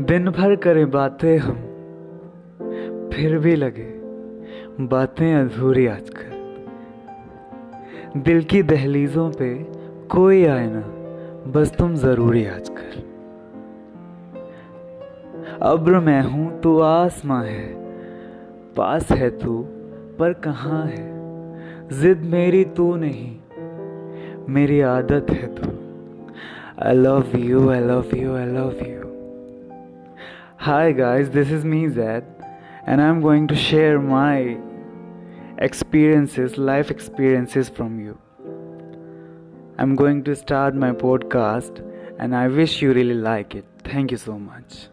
दिन भर करें बातें हम फिर भी लगे बातें अधूरी आजकल। दिल की दहलीजों पे कोई आए ना बस तुम ज़रूरी आजकल। अब्र मैं हूँ तू आसमां है पास है तू पर कहाँ है? जिद मेरी तू नहीं मेरी आदत है तू। I love you, I love you I love you. Hi guys, this is me Zed, and I'm going to share my experiences, life experiences from you. I'm going to start my podcast, and I wish you really like it. Thank you so much.